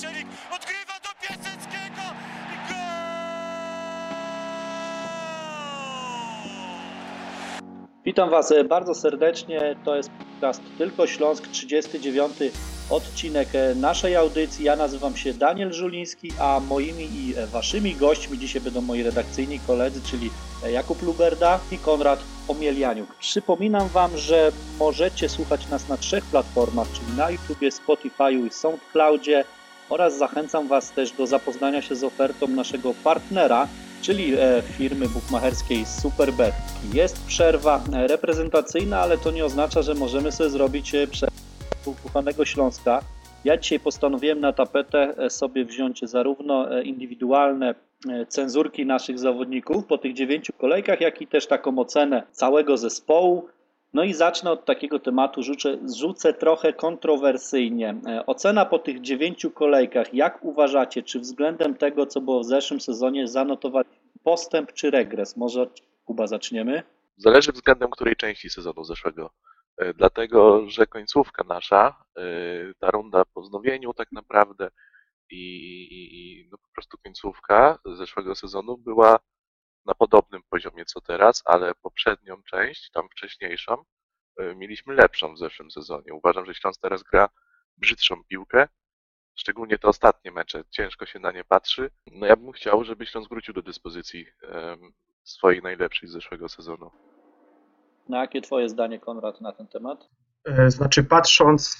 Szczelik odgrywa do Piaseckiego i! Witam Was e, bardzo serdecznie. To jest podcast Tylko Śląsk, 39 odcinek e, naszej audycji. Ja nazywam się Daniel Żuliński, a moimi i e, Waszymi gośćmi dzisiaj będą moi redakcyjni koledzy, czyli Jakub Luberda i Konrad Omielianiuk. Przypominam Wam, że możecie słuchać nas na trzech platformach, czyli na YouTubie, Spotify'u i SoundCloudzie oraz zachęcam Was też do zapoznania się z ofertą naszego partnera, czyli e, firmy bukmacherskiej Superbet. Jest przerwa e, reprezentacyjna, ale to nie oznacza, że możemy sobie zrobić e, przerwę ukochanego Śląska. Ja dzisiaj postanowiłem na tapetę sobie wziąć zarówno indywidualne cenzurki naszych zawodników po tych dziewięciu kolejkach, jak i też taką ocenę całego zespołu. No i zacznę od takiego tematu, rzucę, rzucę trochę kontrowersyjnie. Ocena po tych dziewięciu kolejkach, jak uważacie, czy względem tego, co było w zeszłym sezonie, zanotować postęp czy regres? Może Kuba zaczniemy? Zależy względem której części sezonu zeszłego. Dlatego, że końcówka nasza, ta runda po wznowieniu tak naprawdę i, i no po prostu końcówka zeszłego sezonu była na podobnym poziomie co teraz, ale poprzednią część, tam wcześniejszą, y, mieliśmy lepszą w zeszłym sezonie. Uważam, że Śląsk teraz gra brzydszą piłkę, szczególnie te ostatnie mecze, ciężko się na nie patrzy. No ja bym chciał, żeby Śląsk wrócił do dyspozycji swojej najlepszej z zeszłego sezonu. Na jakie twoje zdanie, Konrad, na ten temat? E, znaczy, patrząc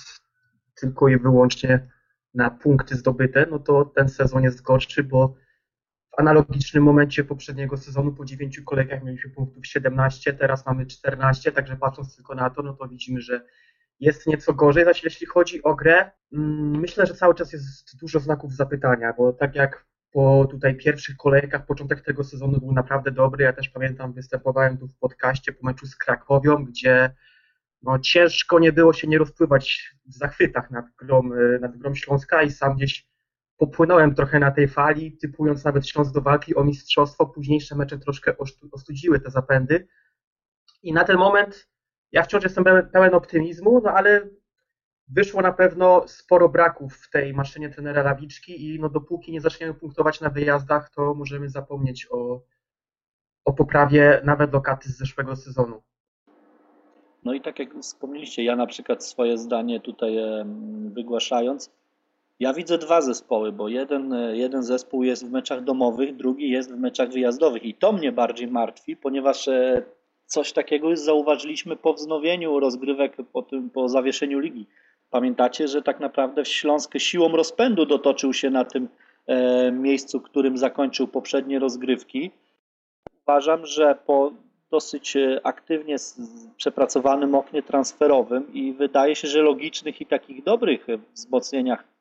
tylko i wyłącznie na punkty zdobyte, no to ten sezon jest gorszy, bo w analogicznym momencie poprzedniego sezonu po 9 kolejkach mieliśmy punktów 17, teraz mamy 14, także patrząc tylko na to, no to widzimy, że jest nieco gorzej. Zaś jeśli chodzi o grę, mm, myślę, że cały czas jest dużo znaków zapytania, bo tak jak po tutaj pierwszych kolejkach początek tego sezonu był naprawdę dobry. Ja też pamiętam, występowałem tu w podcaście po meczu z Krakowią, gdzie no, ciężko nie było się nie rozpływać w zachwytach nad grą, nad grą Śląska i sam gdzieś popłynąłem trochę na tej fali, typując nawet Śląsk do walki o mistrzostwo. Późniejsze mecze troszkę ostudziły te zapędy. I na ten moment ja wciąż jestem pełen optymizmu, no ale wyszło na pewno sporo braków w tej maszynie trenera Lawiczki i no dopóki nie zaczniemy punktować na wyjazdach, to możemy zapomnieć o, o poprawie nawet lokaty z zeszłego sezonu. No i tak jak wspomnieliście, ja na przykład swoje zdanie tutaj wygłaszając, ja widzę dwa zespoły, bo jeden, jeden zespół jest w meczach domowych, drugi jest w meczach wyjazdowych i to mnie bardziej martwi, ponieważ e, coś takiego już zauważyliśmy po wznowieniu rozgrywek, po, tym, po zawieszeniu ligi. Pamiętacie, że tak naprawdę Śląsk siłą rozpędu dotoczył się na tym e, miejscu, którym zakończył poprzednie rozgrywki. Uważam, że po dosyć e, aktywnie przepracowanym oknie transferowym i wydaje się, że logicznych i takich dobrych wzmocnieniach E,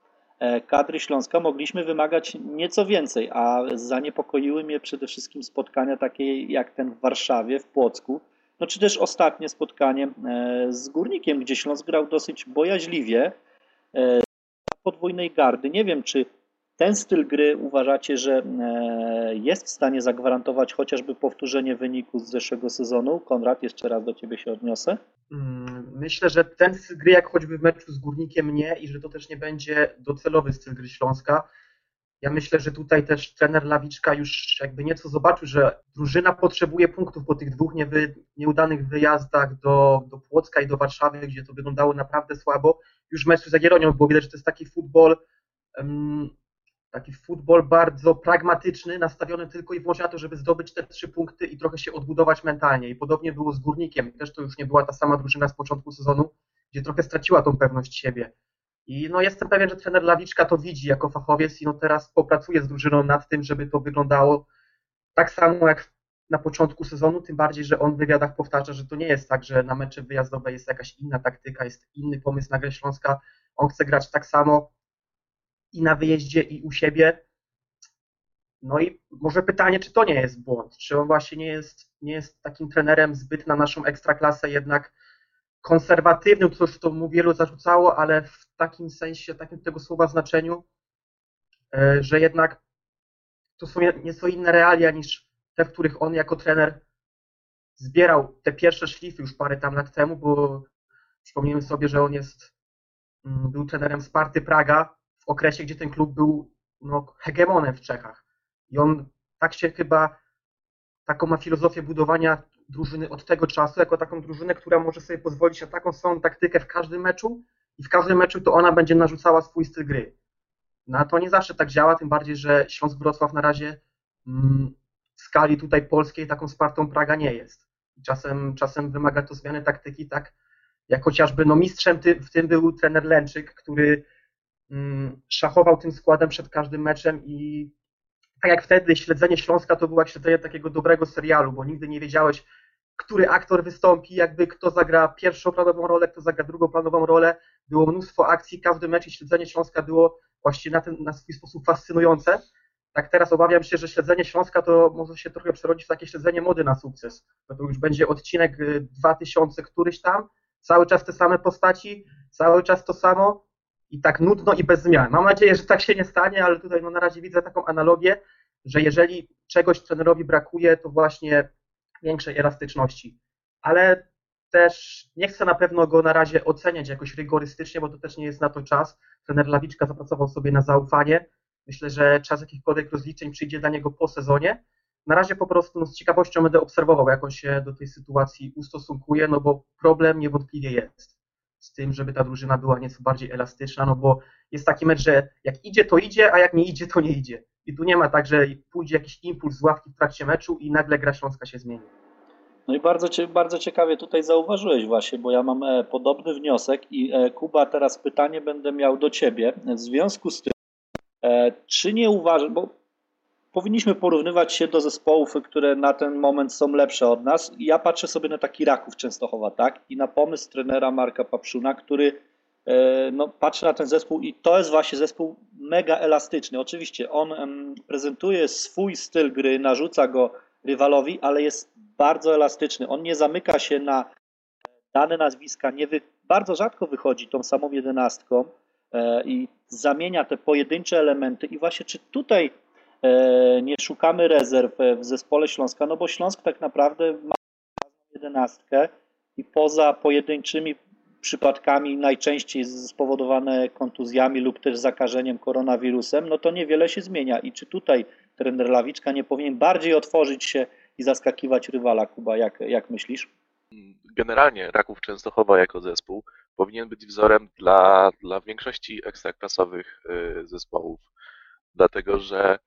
kadry Śląska mogliśmy wymagać nieco więcej, a zaniepokoiły mnie przede wszystkim spotkania takie jak ten w Warszawie, w Płocku, no czy też ostatnie spotkanie e, z Górnikiem, gdzie Śląsk grał dosyć bojaźliwie, e, podwójnej gardy. Nie wiem, czy ten styl gry uważacie, że jest w stanie zagwarantować chociażby powtórzenie wyniku z zeszłego sezonu? Konrad, jeszcze raz do Ciebie się odniosę. Mm, myślę, że ten styl gry, jak choćby w meczu z Górnikiem, nie i że to też nie będzie docelowy styl gry Śląska. Ja myślę, że tutaj też trener Lawiczka już jakby nieco zobaczył, że drużyna potrzebuje punktów po tych dwóch niewy, nieudanych wyjazdach do, do Płocka i do Warszawy, gdzie to wyglądało naprawdę słabo. Już w meczu z Jagiellonią było widać, że to jest taki futbol taki futbol bardzo pragmatyczny, nastawiony tylko i wyłącznie na to, żeby zdobyć te trzy punkty i trochę się odbudować mentalnie. I podobnie było z Górnikiem. Też to już nie była ta sama drużyna z początku sezonu, gdzie trochę straciła tą pewność siebie. I no jestem pewien, że trener Lawiczka to widzi jako fachowiec i no teraz popracuje z drużyną nad tym, żeby to wyglądało tak samo jak na początku sezonu, tym bardziej, że on w wywiadach powtarza, że to nie jest tak, że na mecze wyjazdowe jest jakaś inna taktyka, jest inny pomysł na grę Śląska. On chce grać tak samo, i na wyjeździe, i u siebie. No i może pytanie, czy to nie jest błąd? Czy on właśnie nie jest, nie jest takim trenerem zbyt na naszą ekstraklasę jednak konserwatywnym, już to mu wielu zarzucało, ale w takim sensie, takim tego słowa znaczeniu, e, że jednak to są nieco inne realia niż te, w których on jako trener zbierał te pierwsze szlify już parę tam lat temu, bo przypomnijmy sobie, że on jest, mm, był trenerem Sparty Praga, okresie, gdzie ten klub był no, hegemonem w Czechach. I on tak się chyba, taką ma filozofię budowania drużyny od tego czasu, jako taką drużynę, która może sobie pozwolić na taką samą taktykę w każdym meczu i w każdym meczu to ona będzie narzucała swój styl gry. No to nie zawsze tak działa, tym bardziej, że Śląsk Wrocław na razie mm, w skali tutaj polskiej taką Spartą Praga nie jest. Czasem, czasem wymaga to zmiany taktyki, tak jak chociażby no mistrzem ty, w tym był trener Lęczyk, który szachował tym składem przed każdym meczem i tak jak wtedy śledzenie Śląska to było jak śledzenie takiego dobrego serialu, bo nigdy nie wiedziałeś, który aktor wystąpi, jakby kto zagra pierwszoplanową rolę, kto zagra drugoplanową rolę. Było mnóstwo akcji, każdy mecz i śledzenie Śląska było właściwie na, ten, na swój sposób fascynujące. Tak teraz obawiam się, że śledzenie Śląska to może się trochę przerodzić w takie śledzenie mody na sukces. Bo to już będzie odcinek y, 2000 któryś tam, cały czas te same postaci, cały czas to samo i tak nudno i bez zmian. Mam nadzieję, że tak się nie stanie, ale tutaj no, na razie widzę taką analogię, że jeżeli czegoś trenerowi brakuje, to właśnie większej elastyczności. Ale też nie chcę na pewno go na razie oceniać jakoś rygorystycznie, bo to też nie jest na to czas. Trener Lawiczka zapracował sobie na zaufanie. Myślę, że czas jakichkolwiek rozliczeń przyjdzie dla niego po sezonie. Na razie po prostu no, z ciekawością będę obserwował, jak on się do tej sytuacji ustosunkuje, no bo problem niewątpliwie jest z tym, żeby ta drużyna była nieco bardziej elastyczna, no bo jest taki mecz, że jak idzie, to idzie, a jak nie idzie, to nie idzie. I tu nie ma tak, że pójdzie jakiś impuls z ławki w trakcie meczu i nagle gra Śląska się zmieni. No i bardzo, bardzo ciekawie tutaj zauważyłeś właśnie, bo ja mam e, podobny wniosek i e, Kuba, teraz pytanie będę miał do Ciebie. W związku z tym, e, czy nie uważasz, bo powinniśmy porównywać się do zespołów, które na ten moment są lepsze od nas. Ja patrzę sobie na taki Raków Częstochowa, tak? I na pomysł trenera Marka Papszuna, który e, no, patrzy na ten zespół i to jest właśnie zespół mega elastyczny. Oczywiście on prezentuje swój styl gry, narzuca go rywalowi, ale jest bardzo elastyczny. On nie zamyka się na dane nazwiska, nie wy, bardzo rzadko wychodzi tą samą jedenastką e, i zamienia te pojedyncze elementy. I właśnie czy tutaj nie szukamy rezerw e, w zespole Śląska, no bo Śląsk tak naprawdę ma jedenastkę i poza pojedynczymi przypadkami, najczęściej spowodowane kontuzjami lub też zakażeniem koronawirusem, no to niewiele się zmienia. I czy tutaj trener Lawiczka nie powinien bardziej otworzyć się i zaskakiwać rywala, Kuba, jak, jak myślisz? Generalnie Raków Częstochowa jako zespół powinien być wzorem dla, dla większości ekstraklasowych y, zespołów, dlatego że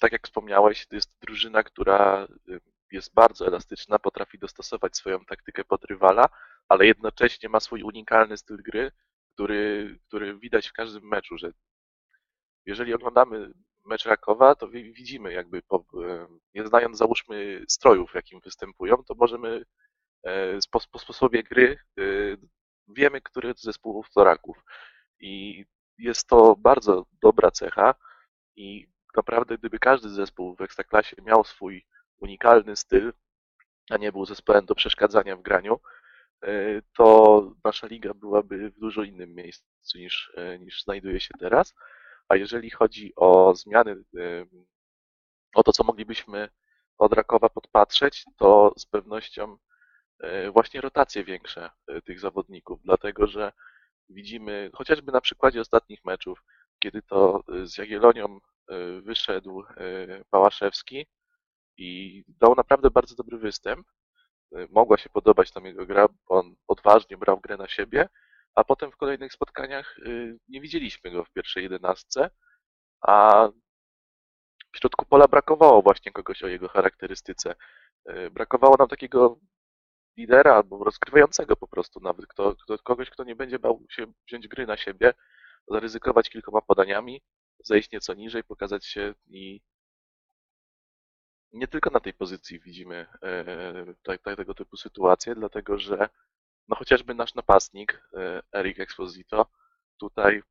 tak jak wspomniałeś, to jest drużyna, która y, jest bardzo elastyczna, potrafi dostosować swoją taktykę pod rywala, ale jednocześnie ma swój unikalny styl gry, który, który widać w każdym meczu, że jeżeli oglądamy mecz Rakowa, to wi- widzimy jakby, po, e, nie znając załóżmy strojów, w jakim występują, to możemy e, po, po sposobie gry e, wiemy, który z zespołów to Raków. I jest to bardzo dobra cecha i naprawdę gdyby każdy zespół w Ekstraklasie miał swój unikalny styl, a nie był zespołem do przeszkadzania w graniu, e, to nasza liga byłaby w dużo innym miejscu niż, e, niż znajduje się teraz. A jeżeli chodzi o zmiany, o to, co moglibyśmy od Rakowa podpatrzeć, to z pewnością e, właśnie rotacje większe tych zawodników, dlatego że widzimy chociażby na przykładzie ostatnich meczów, kiedy to z Jagiellonią wyszedł e, Pałaszewski i dał naprawdę bardzo dobry występ. E, Mogła się podobać tam jego gra, on odważnie brał grę na siebie, a potem w kolejnych spotkaniach y, nie widzieliśmy go w pierwszej jedenastce, a w środku pola brakowało właśnie kogoś o jego charakterystyce. Y, Brakowało nam takiego lidera albo rozgrywającego po prostu nawet, kto, kto, kogoś, kto nie będzie bał się wziąć gry na siebie, zaryzykować kilkoma podaniami, zejść nieco niżej, pokazać się i nie tylko na tej pozycji widzimy te- tego typu sytuacje, dlatego że no chociażby nasz napastnik, e, Eric Exposito, tutaj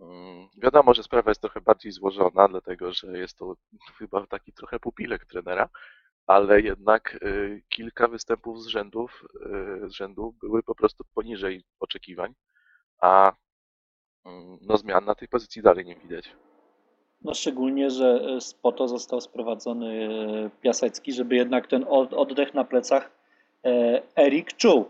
mm, wiadomo, że sprawa jest trochę bardziej złożona, dlatego że jest to chyba taki trochę pupilek trenera, ale jednak e, kilka występów z rzędów, z rzędu były po prostu poniżej oczekiwań, a no zmian na tej pozycji dalej nie widać. No szczególnie, że e, po to został sprowadzony e, Piasecki, żeby jednak ten od- oddech na plecach e, Erik czuł.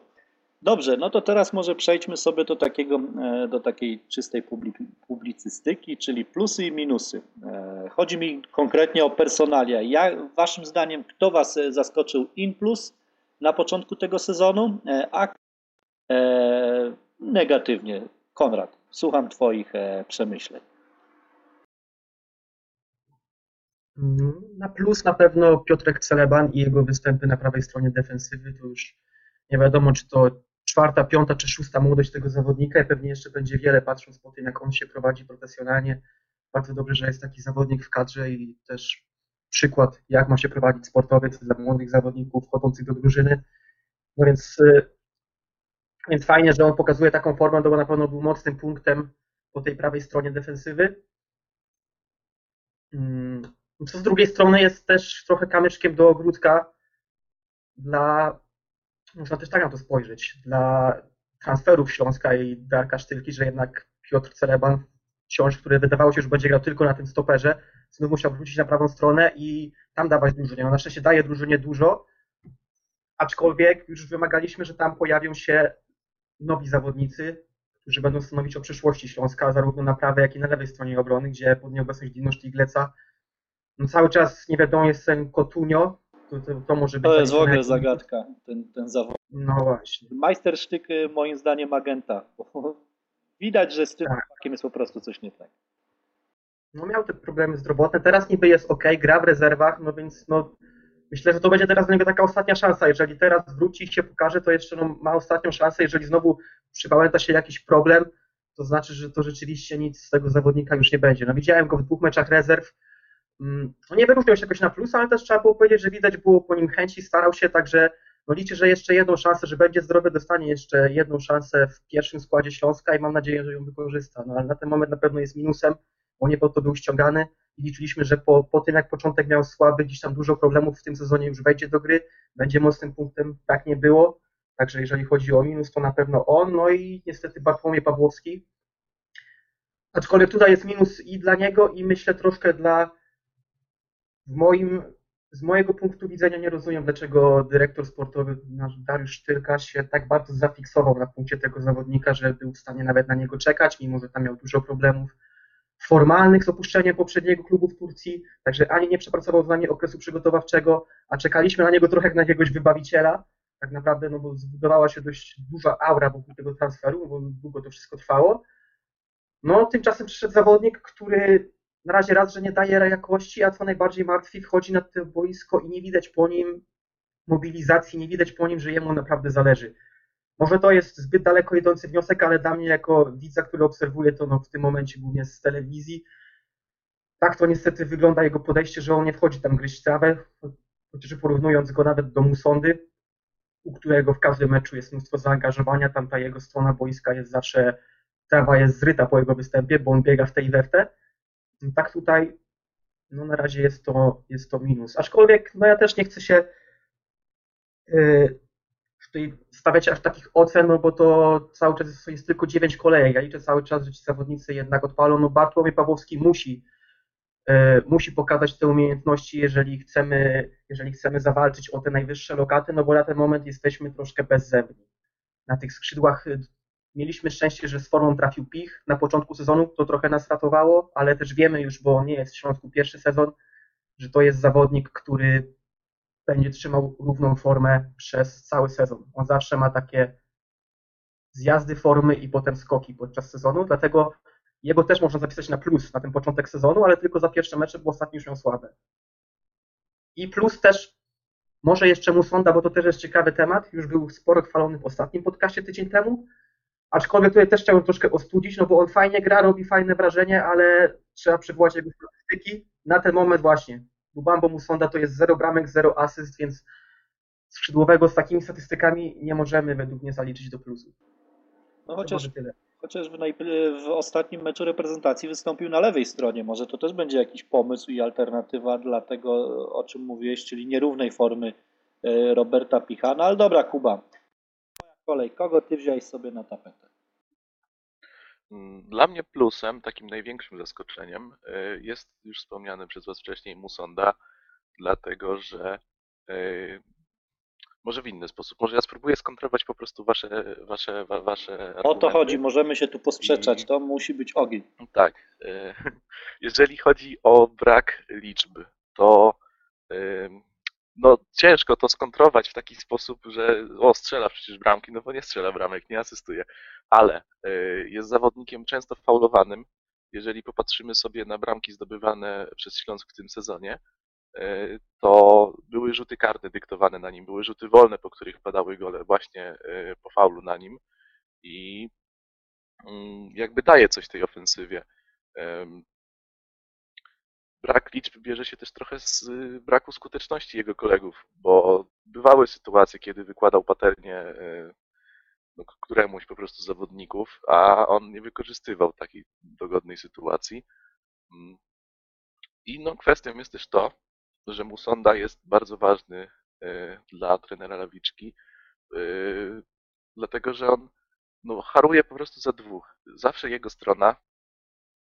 Dobrze, no to teraz może przejdźmy sobie do, takiego, do takiej czystej publi- publicystyki, czyli plusy i minusy. Chodzi mi konkretnie o personalia. Ja, waszym zdaniem, kto was zaskoczył in plus na początku tego sezonu, a negatywnie? Konrad, słucham twoich e, przemyśleń. Mm, Na plus na pewno Piotrek Celeban i jego występy na prawej stronie defensywy. To już nie wiadomo, czy to czwarta, piąta czy szósta młodość tego zawodnika i pewnie jeszcze będzie wiele, patrząc po tym, jak on się prowadzi profesjonalnie. Bardzo dobrze, że jest taki zawodnik w kadrze i też przykład, jak ma się prowadzić sportowiec dla młodych zawodników wchodzących do drużyny. No więc, y, więc fajnie, że on pokazuje taką formę, bo na pewno był mocnym punktem po tej prawej stronie defensywy. Mm, Co z drugiej strony jest też trochę kamyczkiem do ogródka dla, można też tak na to spojrzeć, dla transferów Śląska i Darka Sztylki, że jednak Piotr Celeban, wciąż, który wydawało się, że będzie grał tylko na tym stoperze, znów musiał wrócić na prawą stronę i tam dawać drużynie. No na szczęście daje drużynie dużo, aczkolwiek już wymagaliśmy, że tam pojawią się nowi zawodnicy, którzy będą stanowić o przyszłości Śląska, zarówno na prawej, jak i na lewej stronie obrony, gdzie pod nieobecność Dino Sztigleca no cały czas nie wiadomo jest ten Kotunio, to, to, to może być... To jest w ogóle zagadka, ten, ten zawód. No właśnie. Majstersztyk y, moim zdaniem agenta. bo Widać, że z tym Tak. jest po prostu coś nie tak. No miał te problemy zdrowotne, teraz niby jest ok, gra w rezerwach, no więc no myślę, że to będzie teraz dla niego taka ostatnia szansa. Jeżeli teraz wróci i się pokaże, to jeszcze no, ma ostatnią szansę. Jeżeli znowu przywałęta się jakiś problem, to znaczy, że to rzeczywiście nic z tego zawodnika już nie będzie. No widziałem go w dwóch meczach rezerw. Mm, No nie wyróżniał się jakoś na plus, ale też trzeba było powiedzieć, że widać było po nim chęci, starał się, także no liczę, że jeszcze jedną szansę, że będzie zdrowy, dostanie jeszcze jedną szansę w pierwszym składzie Śląska i mam nadzieję, że ją wykorzysta. No ale na ten moment na pewno jest minusem, bo nie po to był ściągany i liczyliśmy, że po, po tym jak początek miał słaby, gdzieś tam dużo problemów w tym sezonie już wejdzie do gry, będzie mocnym punktem, tak nie było. Także jeżeli chodzi o minus, to na pewno on, no i niestety Bartłomiej Pawłowski. Aczkolwiek tutaj jest minus i dla niego, i myślę troszkę dla w moim, z mojego punktu widzenia nie rozumiem, dlaczego dyrektor sportowy nasz Dariusz Sztylka się tak bardzo zafiksował na punkcie tego zawodnika, że był w stanie nawet na niego czekać, mimo że tam miał dużo problemów formalnych z opuszczeniem poprzedniego klubu w Turcji, także ani nie przepracował z nami okresu przygotowawczego, a czekaliśmy na niego trochę jak na jakiegoś wybawiciela, tak naprawdę, no bo zbudowała się dość duża aura wokół tego transferu, bo długo to wszystko trwało. No, tymczasem przyszedł zawodnik, który na razie raz, że nie daje jakości, a co najbardziej martwi, wchodzi na to boisko i nie widać po nim mobilizacji, nie widać po nim, że jemu naprawdę zależy. Może to jest zbyt daleko idący wniosek, ale dla mnie jako widza, który obserwuje to no, w tym momencie głównie z telewizji, tak to niestety wygląda jego podejście, że on nie wchodzi tam gryźć trawę, chociaż porównując go nawet do Musondy, u którego w każdym meczu jest mnóstwo zaangażowania, tam ta jego strona boiska jest zawsze, trawa jest zryta po jego występie, bo on biega w tej i we w te. Tak tutaj, no na razie jest to, jest to minus. Aczkolwiek, no ja też nie chcę się yy, tutaj stawiać aż takich ocen, no bo to cały czas jest, tylko 9 kolejek. Ja liczę cały czas, że ci zawodnicy jednak odpalą. No Bartłomiej Pawłowski musi, yy, musi pokazać te umiejętności, jeżeli chcemy, jeżeli chcemy zawalczyć o te najwyższe lokaty, no bo na ten moment jesteśmy troszkę bezzemni. Na tych skrzydłach y, mieliśmy szczęście, że z formą trafił Pich na początku sezonu, to trochę nas ratowało, ale też wiemy już, bo nie jest w Śląsku pierwszy sezon, że to jest zawodnik, który będzie trzymał równą formę przez cały sezon. On zawsze ma takie zjazdy formy i potem skoki podczas sezonu, dlatego jego też można zapisać na plus na ten początek sezonu, ale tylko za pierwsze mecze, bo ostatni już miał słabe. I plus też może jeszcze Musonda, bo to też jest ciekawy temat, już był sporo chwalony w ostatnim podcaście tydzień temu, aczkolwiek tutaj też chciałbym troszkę ostudzić, no bo on fajnie gra, robi fajne wrażenie, ale trzeba przywołać jego statystyki. Na ten moment właśnie Lubambo Musonda to jest 0 bramek, 0 asyst, więc skrzydłowego z takimi statystykami nie możemy według mnie zaliczyć do plusu. No chociaż, chociaż w, w ostatnim meczu reprezentacji wystąpił na lewej stronie. Może to też będzie jakiś pomysł i alternatywa dla tego, o czym mówiłeś, czyli nierównej formy e, Roberta Pichana. Ale dobra, Kuba. Kolej. Kogo ty wziąłeś sobie na tapetę? Mm, Dla mnie plusem, takim największym zaskoczeniem y, jest już wspomniany przez Was wcześniej Musonda, dlatego że y, może w inny sposób. Może ja spróbuję skontrować po prostu wasze, wasze, wa- wasze O to argumenty. chodzi, możemy się tu posprzeczać, to musi być ogień. Tak. e, Jeżeli chodzi o brak liczb, to no, ciężko to skontrować w taki sposób, że o, strzela przecież bramki, no bo nie strzela bramek, nie asystuje, ale e, jest zawodnikiem często faulowanym. Jeżeli popatrzymy sobie na bramki zdobywane przez Śląsk w tym sezonie, e, to były rzuty karne dyktowane na nim, były rzuty wolne, po których padały gole właśnie e, po faulu na nim i mm, jakby daje coś tej ofensywie. Brak liczb bierze się też trochę z y, braku skuteczności jego kolegów, bo bywały sytuacje, kiedy wykładał patelnię y, no, któremuś po prostu zawodników, a on nie wykorzystywał takiej dogodnej sytuacji. Mm. I no, kwestią jest też to, że Musonda jest bardzo ważny y, dla trenera Lawiczki, dlatego że on no, haruje po prostu za dwóch. Zawsze jego strona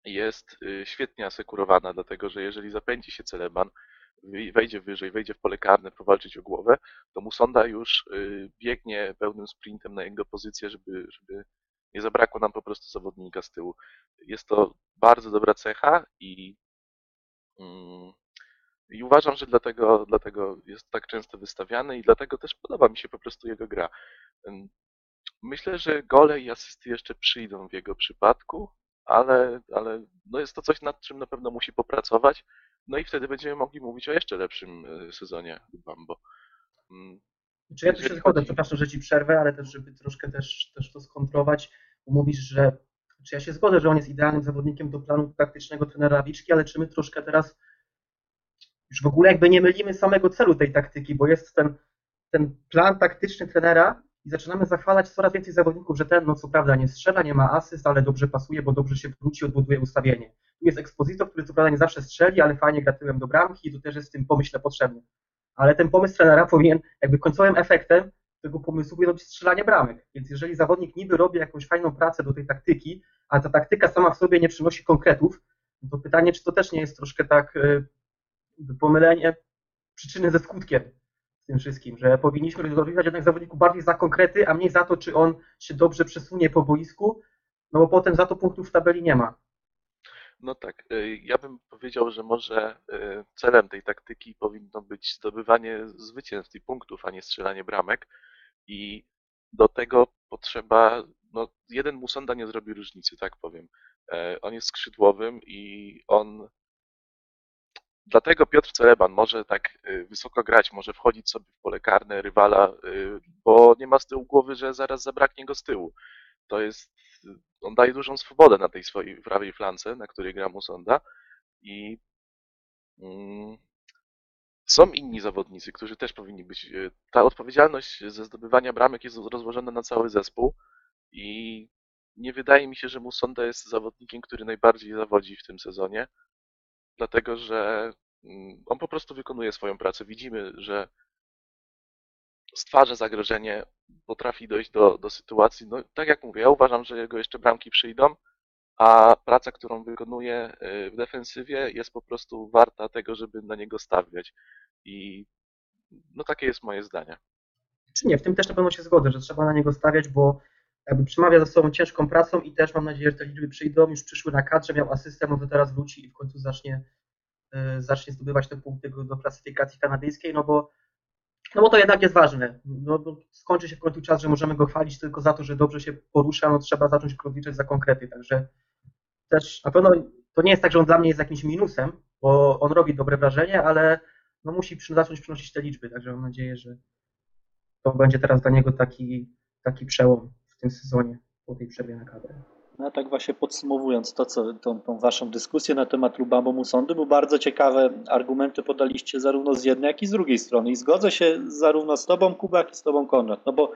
jest y, świetnie asekurowana, dlatego że jeżeli zapędzi się Celeban, wejdzie wyżej, wejdzie w pole karne, powalczyć o głowę, to Musonda już y, biegnie pełnym sprintem na jego pozycję, żeby, żeby nie zabrakło nam po prostu zawodnika z tyłu. Jest to bardzo dobra cecha i, mm, i uważam, że dlatego, dlatego jest tak często wystawiany i dlatego też podoba mi się po prostu jego gra. Myślę, że gole i asysty jeszcze przyjdą w jego przypadku, ale, ale no jest to coś, nad czym na pewno musi popracować. No i wtedy będziemy mogli mówić o jeszcze lepszym y, sezonie Bambo. Mm, Czy ja tu się zgodzę, przepraszam, że ci przerwę, ale też, żeby troszkę też, też to skontrować, bo mówisz, że czy ja się zgodzę, że on jest idealnym zawodnikiem do planu taktycznego trenera Lawiczki, ale czy my troszkę teraz już w ogóle jakby nie mylimy samego celu tej taktyki, bo jest ten, ten plan taktyczny trenera i zaczynamy zachwalać coraz więcej zawodników, że ten, no co prawda nie strzela, nie ma asyst, ale dobrze pasuje, bo dobrze się wróci, odbuduje ustawienie. Tu jest Exposito, który co prawda nie zawsze strzeli, ale fajnie gra tyłem do bramki i to też jest w tym pomyśle potrzebny. Ale ten pomysł trenera powinien, jakby końcowym efektem tego pomysłu powinno być strzelanie bramek. Więc jeżeli zawodnik niby robi jakąś fajną pracę do tej taktyki, a ta taktyka sama w sobie nie przynosi konkretów, to pytanie, czy to też nie jest troszkę tak y, pomylenie przyczyny ze skutkiem tym wszystkim, że powinniśmy rozliczać jednak zawodników bardziej za konkrety, a mniej za to, czy on się dobrze przesunie po boisku, no bo potem za to punktów w tabeli nie ma. No tak, y, ja bym powiedział, że może y, celem tej taktyki powinno być zdobywanie zwycięstw i punktów, a nie strzelanie bramek. I do tego potrzeba, no jeden Musonda nie zrobi różnicy, tak powiem. E, On jest skrzydłowym i on Dlatego Piotr Celeban może tak y, wysoko grać, może wchodzić sobie w pole karne rywala, y, bo nie ma z tyłu głowy, że zaraz zabraknie go z tyłu. To jest, y, on daje dużą swobodę na tej swojej prawej flance, na której gra Musonda i mm, są inni zawodnicy, którzy też powinni być. Ta odpowiedzialność ze zdobywania bramek jest rozłożona na cały zespół i nie wydaje mi się, że Musonda jest zawodnikiem, który najbardziej zawodzi w tym sezonie dlatego że mm, on po prostu wykonuje swoją pracę. Widzimy, że stwarza zagrożenie, potrafi dojść do, do sytuacji. No, tak jak mówię, ja uważam, że jego jeszcze bramki przyjdą, a praca, którą wykonuje y, w defensywie jest po prostu warta tego, żeby na niego stawiać. I no takie jest moje zdanie. Czy nie, w tym też na pewno się zgodzę, że trzeba na niego stawiać, bo jakby przemawia za sobą ciężką pracą i też mam nadzieję, że te liczby przyjdą, już przyszły na kadrze, miał asystę, może teraz wróci i w końcu zacznie, y, zacznie zdobywać te punkty do klasyfikacji kanadyjskiej, no bo, no bo to jednak jest ważne. No, no, skończy się w końcu czas, że możemy go chwalić tylko za to, że dobrze się porusza, no trzeba zacząć go liczyć za konkrety, także też na pewno to nie jest tak, że on dla mnie jest jakimś minusem, bo on robi dobre wrażenie, ale no musi przy, zacząć przynosić te liczby, także mam nadzieję, że to będzie teraz dla niego taki, taki przełom w tym sezonie po tej przerwie na kadrę. No tak właśnie podsumowując to, co, tą, tą waszą dyskusję na temat Lubambo Musondy, bo bardzo ciekawe argumenty podaliście zarówno z jednej, jak i z drugiej strony. I zgodzę się zarówno z tobą, Kuba, jak i z tobą, Konrad. No bo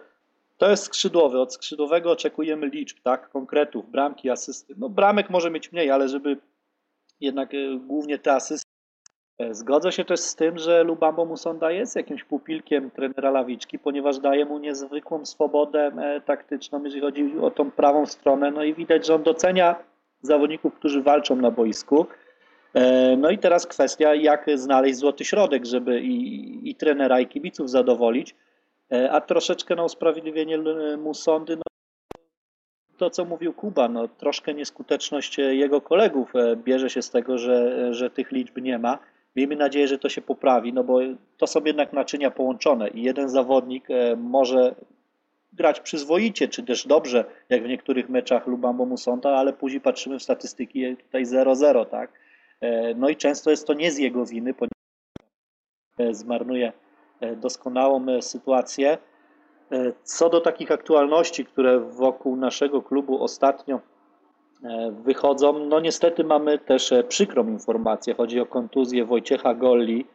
to jest skrzydłowy. Od skrzydłowego oczekujemy liczb, tak? Konkretów, bramki, asysty. No bramek może mieć mniej, ale żeby jednak e, głównie te asysty. E, Zgodzę się też z tym, że Lubambo Musonda jest jakimś pupilkiem trenera Lawiczki, ponieważ daje mu niezwykłą swobodę e, taktyczną, jeżeli chodzi o tą prawą stronę. No i widać, że on docenia zawodników, którzy walczą na boisku. E, No i teraz kwestia, jak znaleźć złoty środek, żeby i, i trenera, i kibiców zadowolić. A troszeczkę na usprawiedliwienie Musondy, no, to co mówił Kuba, no, troszkę nieskuteczność jego kolegów bierze się z tego, że, że tych liczb nie ma. Miejmy nadzieję, że to się poprawi, no bo to są jednak naczynia połączone i jeden zawodnik e, może grać przyzwoicie, czy też dobrze, jak w niektórych meczach Lubambo Musonda, ale później patrzymy w statystyki e, tutaj 0-0, tak? E, No i często jest to nie z jego winy, ponieważ zmarnuje doskonałą sytuację. Co do takich aktualności, które wokół naszego klubu ostatnio wychodzą, no niestety mamy też e, przykrą informację. Chodzi o kontuzję Wojciecha Golli.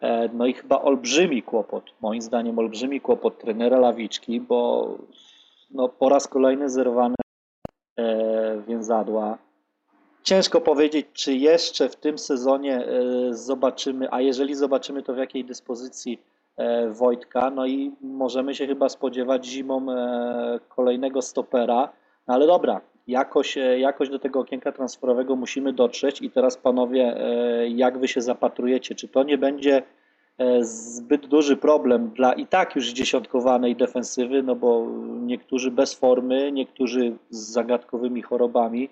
E, No i chyba olbrzymi kłopot, moim zdaniem olbrzymi kłopot trenera Lawiczki, bo no, po raz kolejny zerwane e, więzadła. Ciężko powiedzieć, czy jeszcze w tym sezonie e, zobaczymy, a jeżeli zobaczymy, to w jakiej dyspozycji e, Wojtka. No i możemy się chyba spodziewać zimą e, kolejnego stopera. No ale dobra, jakoś, e, jakoś do tego okienka transferowego musimy dotrzeć. I teraz panowie, e, jak wy się zapatrujecie? Czy to nie będzie e, zbyt duży problem dla i tak już zdziesiątkowanej defensywy? No bo niektórzy bez formy, niektórzy z zagadkowymi chorobami.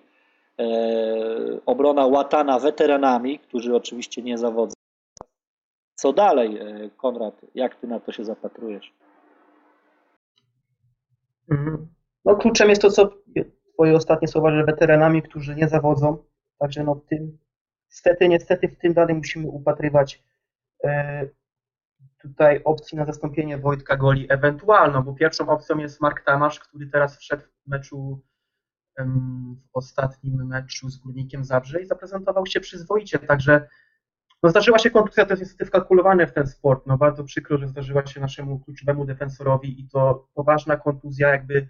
Obrona łatana weteranami, którzy oczywiście nie zawodzą. Co dalej, Konrad? Jak ty na to się zapatrujesz? Mhm. No kluczem jest to, co twoje ostatnie słowa, że weteranami, którzy nie zawodzą. Także no w tym, niestety, niestety w tym dalej musimy upatrywać e, tutaj opcji na zastąpienie Wojtka Goli ewentualną, bo pierwszą opcją jest Mark Tamasz, który teraz wszedł w meczu w ostatnim meczu z Górnikiem Zabrze i zaprezentował się przyzwoicie, także no zdarzyła się kontuzja, to jest niestety wkalkulowane w ten sport. No bardzo przykro, że zdarzyła się naszemu kluczowemu defensorowi i to poważna kontuzja, jakby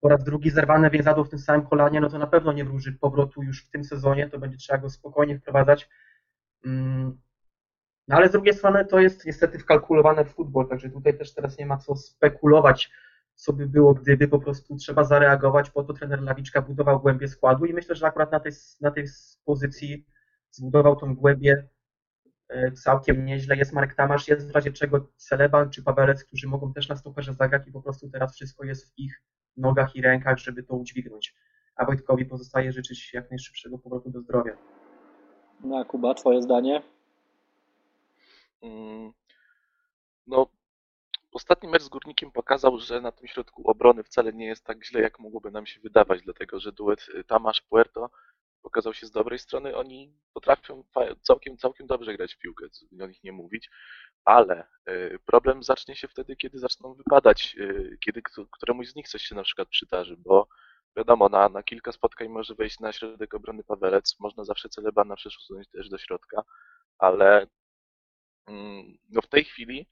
po raz drugi zerwane więzadło w tym samym kolanie, no to na pewno nie wróży powrotu już w tym sezonie, to będzie trzeba go spokojnie wprowadzać. Mm. No ale z drugiej strony to jest niestety wkalkulowane w futbol, także tutaj też teraz nie ma co spekulować, co by było, gdyby po prostu trzeba zareagować, po to trener Lawiczka budował głębię składu i myślę, że akurat na tej, na tej pozycji zbudował tą głębię e, całkiem nieźle. Jest Marek Tamasz, jest w razie czego Celeban czy Pawelec, którzy mogą też na stoperze zagrać i po prostu teraz wszystko jest w ich nogach i rękach, żeby to udźwignąć. A Wojtkowi pozostaje życzyć jak najszybszego powrotu do zdrowia. No, a Kuba, twoje zdanie? Mm, No, ostatni mecz z Górnikiem pokazał, że na tym środku obrony wcale nie jest tak źle, jak mogłoby nam się wydawać, dlatego że duet y, Tamasz-Puerto pokazał się z dobrej strony. Oni potrafią całkiem, całkiem dobrze grać w piłkę, co o nich nie mówić, ale problem zacznie się wtedy, kiedy zaczną wypadać, y, kiedy któremuś z nich coś się na przykład przydarzy, bo wiadomo, na, na kilka spotkań może wejść na środek obrony Pawelec, można zawsze Celebana przesunąć też do środka, ale mm, no w tej chwili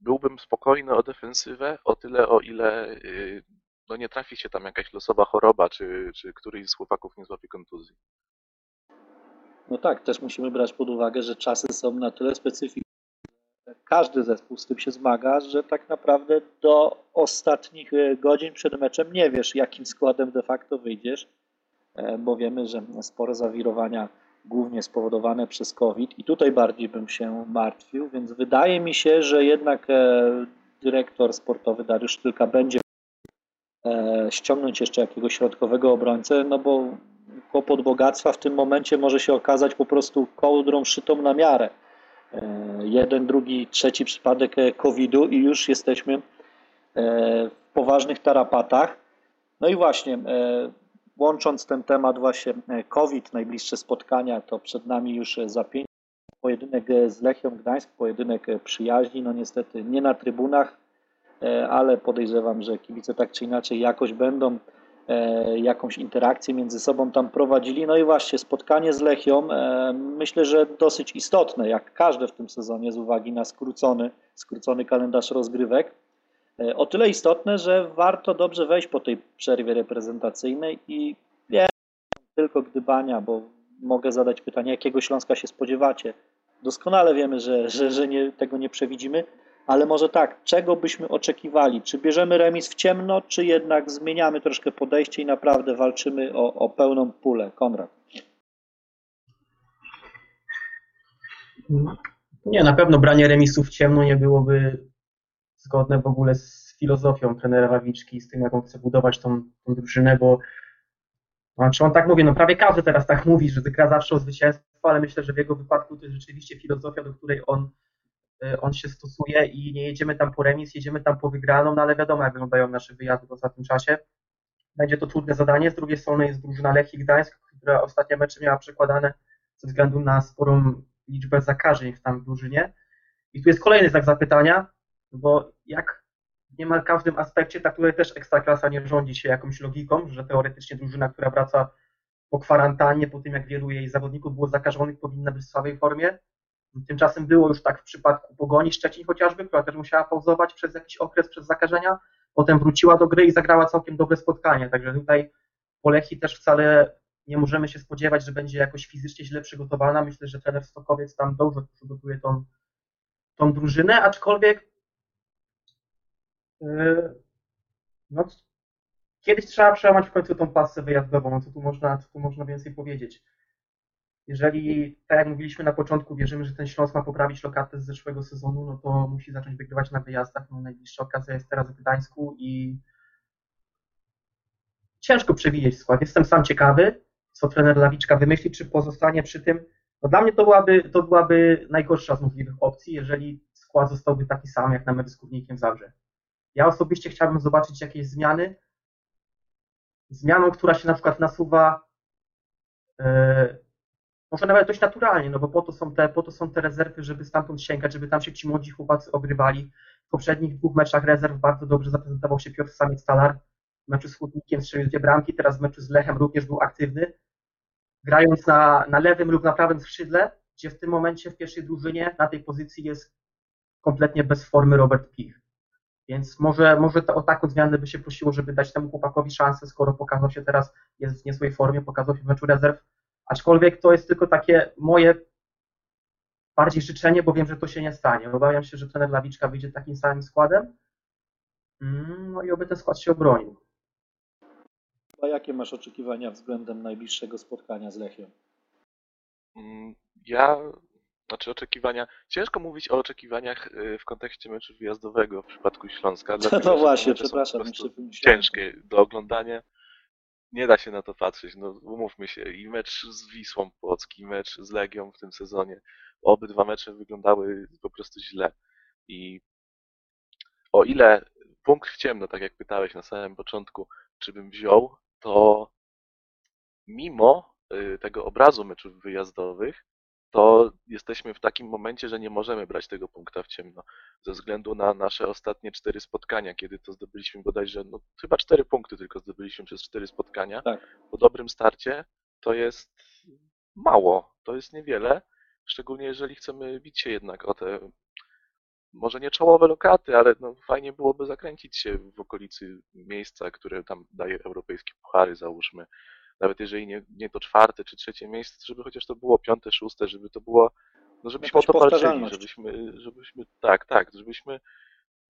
byłbym spokojny o defensywę, o tyle, o ile y, no nie trafi się tam jakaś losowa choroba, czy, czy któryś z chłopaków nie złapie kontuzji. No tak, też musimy brać pod uwagę, że czasy są na tyle specyficzne. Każdy zespół z tym się zmaga, że tak naprawdę do ostatnich e, godzin przed meczem nie wiesz, jakim składem de facto wyjdziesz, e, bo wiemy, że spore zawirowania głównie spowodowane przez COVID i tutaj bardziej bym się martwił, więc wydaje mi się, że jednak e, dyrektor sportowy Dariusz Tylka będzie ściągnąć jeszcze jakiegoś środkowego obrońcę, no bo kłopot bogactwa w tym momencie może się okazać po prostu kołdrą szytą na miarę. Jeden, drugi, trzeci przypadek e, COVID-u i już jesteśmy e, w poważnych tarapatach. No i właśnie, e, łącząc ten temat właśnie COVID, najbliższe spotkania, to przed nami już za pięć pojedynek z Lechią Gdańsk, pojedynek przyjaźni, no niestety nie na trybunach, ale podejrzewam, że kibice tak czy inaczej jakoś będą jakąś interakcję między sobą tam prowadzili. No i właśnie spotkanie z Lechią, e, myślę, że dosyć istotne, jak każde w tym sezonie, z uwagi na skrócony, skrócony kalendarz rozgrywek. E, O tyle istotne, że warto dobrze wejść po tej przerwie reprezentacyjnej i nie tylko gdybania, bo mogę zadać pytanie, jakiego Śląska się spodziewacie. Doskonale wiemy, że, że, że nie, tego nie przewidzimy, ale może tak, czego byśmy oczekiwali? Czy bierzemy remis w ciemno, czy jednak zmieniamy troszkę podejście i naprawdę walczymy o, o pełną pulę? Konrad. Nie, na pewno branie remisów w ciemno nie byłoby zgodne w ogóle z filozofią trenera Lawiczki, z tym, jak on chce budować tą, tą drużynę, bo znaczy on tak mówi, no prawie każdy teraz tak mówi, że gra zawsze o zwycięstwo, ale myślę, że w jego wypadku to jest rzeczywiście filozofia, do której on, on się stosuje i nie jedziemy tam po remis, jedziemy tam po wygraną, no ale wiadomo, jak wyglądają nasze wyjazdy w ostatnim czasie. Będzie to trudne zadanie, z drugiej strony jest drużyna Lechii Gdańsk, która ostatnie mecze miała przekładane ze względu na sporą liczbę zakażeń w tam drużynie. I tu jest kolejny znak zapytania, bo jak w niemal każdym aspekcie, tak tutaj też Ekstraklasa nie rządzi się jakąś logiką, że teoretycznie drużyna, która wraca po kwarantannie, po tym jak wielu jej zawodników było zakażonych, powinna być w słabej formie. Tymczasem było już tak w przypadku Pogoni Szczecin chociażby, która też musiała pauzować przez jakiś okres przez zakażenia, potem wróciła do gry i zagrała całkiem dobre spotkanie, także tutaj po Lechii też wcale nie możemy się spodziewać, że będzie jakoś fizycznie źle przygotowana. Myślę, że trener Stokowiec tam dobrze przygotuje tą, tą drużynę, aczkolwiek yy, no, kiedyś trzeba przełamać w końcu tą pasę wyjazdową, co tu można, co tu można więcej powiedzieć. Jeżeli, tak jak mówiliśmy na początku, wierzymy, że ten Śląsk ma poprawić lokatę z zeszłego sezonu, no to musi zacząć wygrywać na wyjazdach. No, najbliższa okazja jest teraz w Gdańsku i ciężko przewidzieć skład. Jestem sam ciekawy, co trener Lawiczka wymyśli, czy pozostanie przy tym. No dla mnie to byłaby, to byłaby najgorsza z możliwych opcji, jeżeli skład zostałby taki sam jak na mecz z Górnikiem Zabrze. Ja osobiście chciałbym zobaczyć jakieś zmiany. Zmianą, która się na przykład nasuwa yy, może nawet dość naturalnie, no bo po to są te, po to są te rezerwy, żeby stamtąd sięgać, żeby tam się ci młodzi chłopacy ogrywali. W poprzednich dwóch meczach rezerw bardzo dobrze zaprezentował się Piotr Samiec-Talar. W meczu z Hutnikiem strzelił dwie bramki, teraz w meczu z Lechem również był aktywny. Grając na, na lewym lub na prawym skrzydle, gdzie w tym momencie w pierwszej drużynie na tej pozycji jest kompletnie bez formy Robert Pich. Więc może, może to, o taką zmianę by się prosiło, żeby dać temu chłopakowi szansę, skoro pokazał się teraz, jest w niezłej formie, pokazał się w meczu rezerw, Aczkolwiek to jest tylko takie moje bardziej życzenie, bo wiem, że to się nie stanie. Obawiam się, że trener Lawiczka wyjdzie takim samym składem. Mm, no i oby ten skład się obronił. A jakie masz oczekiwania względem najbliższego spotkania z Lechiem? Mm, Ja, znaczy oczekiwania, ciężko mówić o oczekiwaniach y, w kontekście meczu wyjazdowego w przypadku Śląska. dlatego, No właśnie, przepraszam, ciężkie do oglądania. Nie da się na to patrzeć, no umówmy się. I mecz z Wisłą Płock, i mecz z Legią w tym sezonie. Obydwa mecze wyglądały po prostu źle. I o ile punkt w ciemno, tak jak pytałeś na samym początku, czy bym wziął, to mimo y, tego obrazu meczów wyjazdowych, to jesteśmy w takim momencie, że nie możemy brać tego punkta w ciemno. Ze względu na nasze ostatnie cztery spotkania, kiedy to zdobyliśmy bodajże, no chyba cztery punkty tylko zdobyliśmy przez cztery spotkania. Tak. Po dobrym starcie to jest mało, to jest niewiele. Szczególnie jeżeli chcemy bić się jednak o te, może nie czołowe lokaty, ale no fajnie byłoby zakręcić się w okolicy miejsca, które tam daje europejskie puchary, załóżmy nawet jeżeli nie, nie to czwarte czy trzecie miejsce, żeby chociaż to było piąte, szóste, żeby to było, no żebyśmy o to walczyli, żebyśmy, żebyśmy, tak, tak, żebyśmy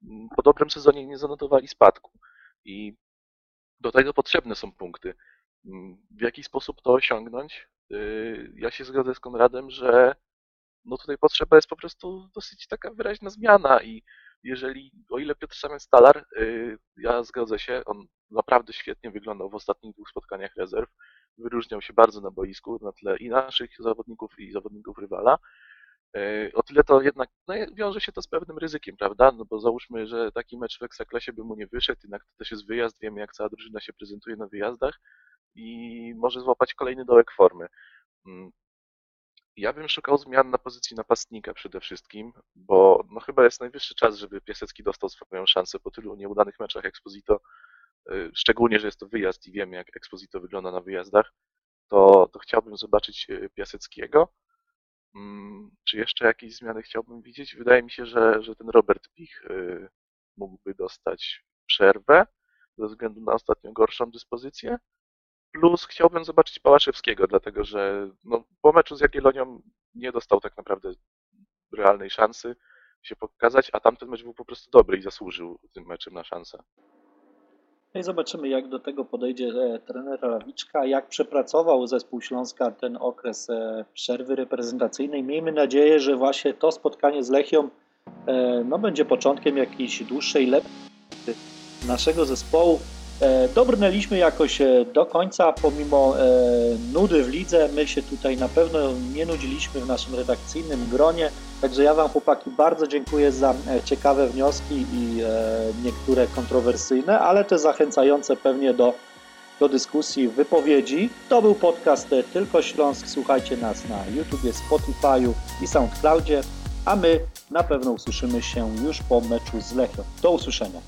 mm, po dobrym sezonie nie zanotowali spadku. I do tego potrzebne są punkty. Mm, W jaki sposób to osiągnąć? Yy, Ja się zgodzę z Konradem, że no tutaj potrzeba jest po prostu dosyć taka wyraźna zmiana i jeżeli, o ile Piotr Samiec-Stalar, yy, ja zgodzę się, on naprawdę świetnie wyglądał w ostatnich dwóch spotkaniach rezerw, wyróżniał się bardzo na boisku, na tle i naszych zawodników, i zawodników rywala. Yy, O tyle to jednak no, wiąże się to z pewnym ryzykiem, prawda? No bo załóżmy, że taki mecz w Ekstraklasie by mu nie wyszedł, jednak to też jest wyjazd, wiemy jak cała drużyna się prezentuje na wyjazdach i może złapać kolejny dołek formy. Ja bym szukał zmian na pozycji napastnika przede wszystkim, bo no chyba jest najwyższy czas, żeby Piasecki dostał swoją szansę po tylu nieudanych meczach Exposito, y, szczególnie, że jest to wyjazd i wiemy jak Exposito wygląda na wyjazdach, to, to chciałbym zobaczyć y, Piaseckiego. Mm, Czy jeszcze jakieś zmiany chciałbym widzieć? Wydaje mi się, że, że ten Robert Pich y, mógłby dostać przerwę ze względu na ostatnio gorszą dyspozycję. Plus chciałbym zobaczyć Pałaszewskiego, dlatego że no, po meczu z Jagiellonią nie dostał tak naprawdę realnej szansy się pokazać, a tamten mecz był po prostu dobry i zasłużył tym meczem na szansę. No i zobaczymy, jak do tego podejdzie e, trener Lawiczka, jak przepracował zespół Śląska ten okres e, przerwy reprezentacyjnej. Miejmy nadzieję, że właśnie to spotkanie z Lechią e, no, będzie początkiem jakiejś dłuższej lepszej naszego zespołu. E, Dobrnęliśmy jakoś e, do końca, pomimo e, nudy w lidze. My się tutaj na pewno nie nudziliśmy w naszym redakcyjnym gronie. Także ja Wam, chłopaki, bardzo dziękuję za ciekawe wnioski i niektóre kontrowersyjne, ale te zachęcające pewnie do, do dyskusji, wypowiedzi. To był podcast Tylko Śląsk. Słuchajcie nas na YouTubie, Spotify'u i SoundCloudzie, a my na pewno usłyszymy się już po meczu z Lechią. Do usłyszenia.